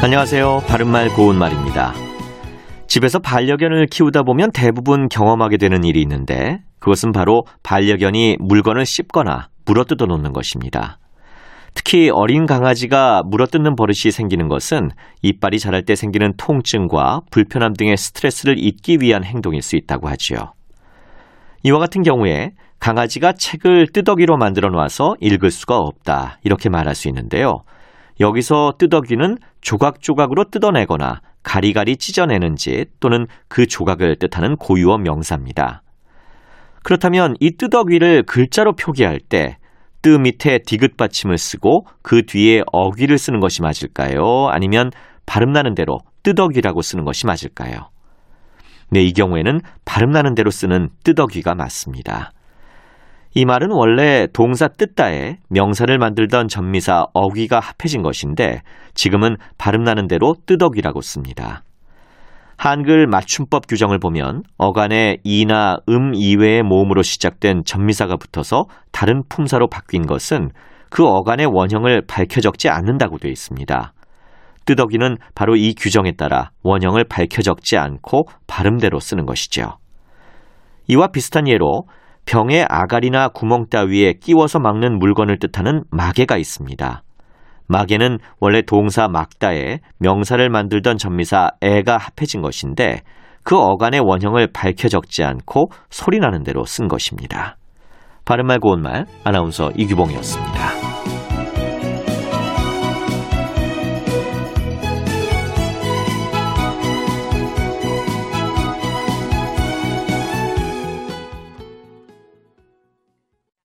안녕하세요. 바른말 고운말입니다. 집에서 반려견을 키우다 보면 대부분 경험하게 되는 일이 있는데 그것은 바로 반려견이 물건을 씹거나 물어뜯어 놓는 것입니다. 특히 어린 강아지가 물어뜯는 버릇이 생기는 것은 이빨이 자랄 때 생기는 통증과 불편함 등의 스트레스를 잊기 위한 행동일 수 있다고 하지요. 이와 같은 경우에 강아지가 책을 뜯어기로 만들어 놔서 읽을 수가 없다. 이렇게 말할 수 있는데요. 여기서 뜯어기는 조각조각으로 뜯어내거나 가리가리 찢어내는 짓 또는 그 조각을 뜻하는 고유어 명사입니다. 그렇다면 이 뜯어귀를 글자로 표기할 때 뜨 밑에 디귿 받침을 쓰고 그 뒤에 어귀를 쓰는 것이 맞을까요? 아니면 발음나는 대로 뜯어귀라고 쓰는 것이 맞을까요? 네, 이 경우에는 발음나는 대로 쓰는 뜯어귀가 맞습니다. 이 말은 원래 동사 뜻다에 명사를 만들던 전미사 어귀가 합해진 것인데 지금은 발음나는 대로 뜨덕이라고 씁니다. 한글 맞춤법 규정을 보면 어간에 이나 음 이외의 모음으로 시작된 전미사가 붙어서 다른 품사로 바뀐 것은 그 어간의 원형을 밝혀 적지 않는다고 되어 있습니다. 뜨덕이는 바로 이 규정에 따라 원형을 밝혀 적지 않고 발음대로 쓰는 것이죠. 이와 비슷한 예로 병의 아가리나 구멍 따위에 끼워서 막는 물건을 뜻하는 마개가 있습니다. 마개는 원래 동사 막다에 명사를 만들던 전미사 애가 합해진 것인데 그 어간의 원형을 밝혀 적지 않고 소리나는 대로 쓴 것입니다. 바른말 고운말 아나운서 이규봉이었습니다.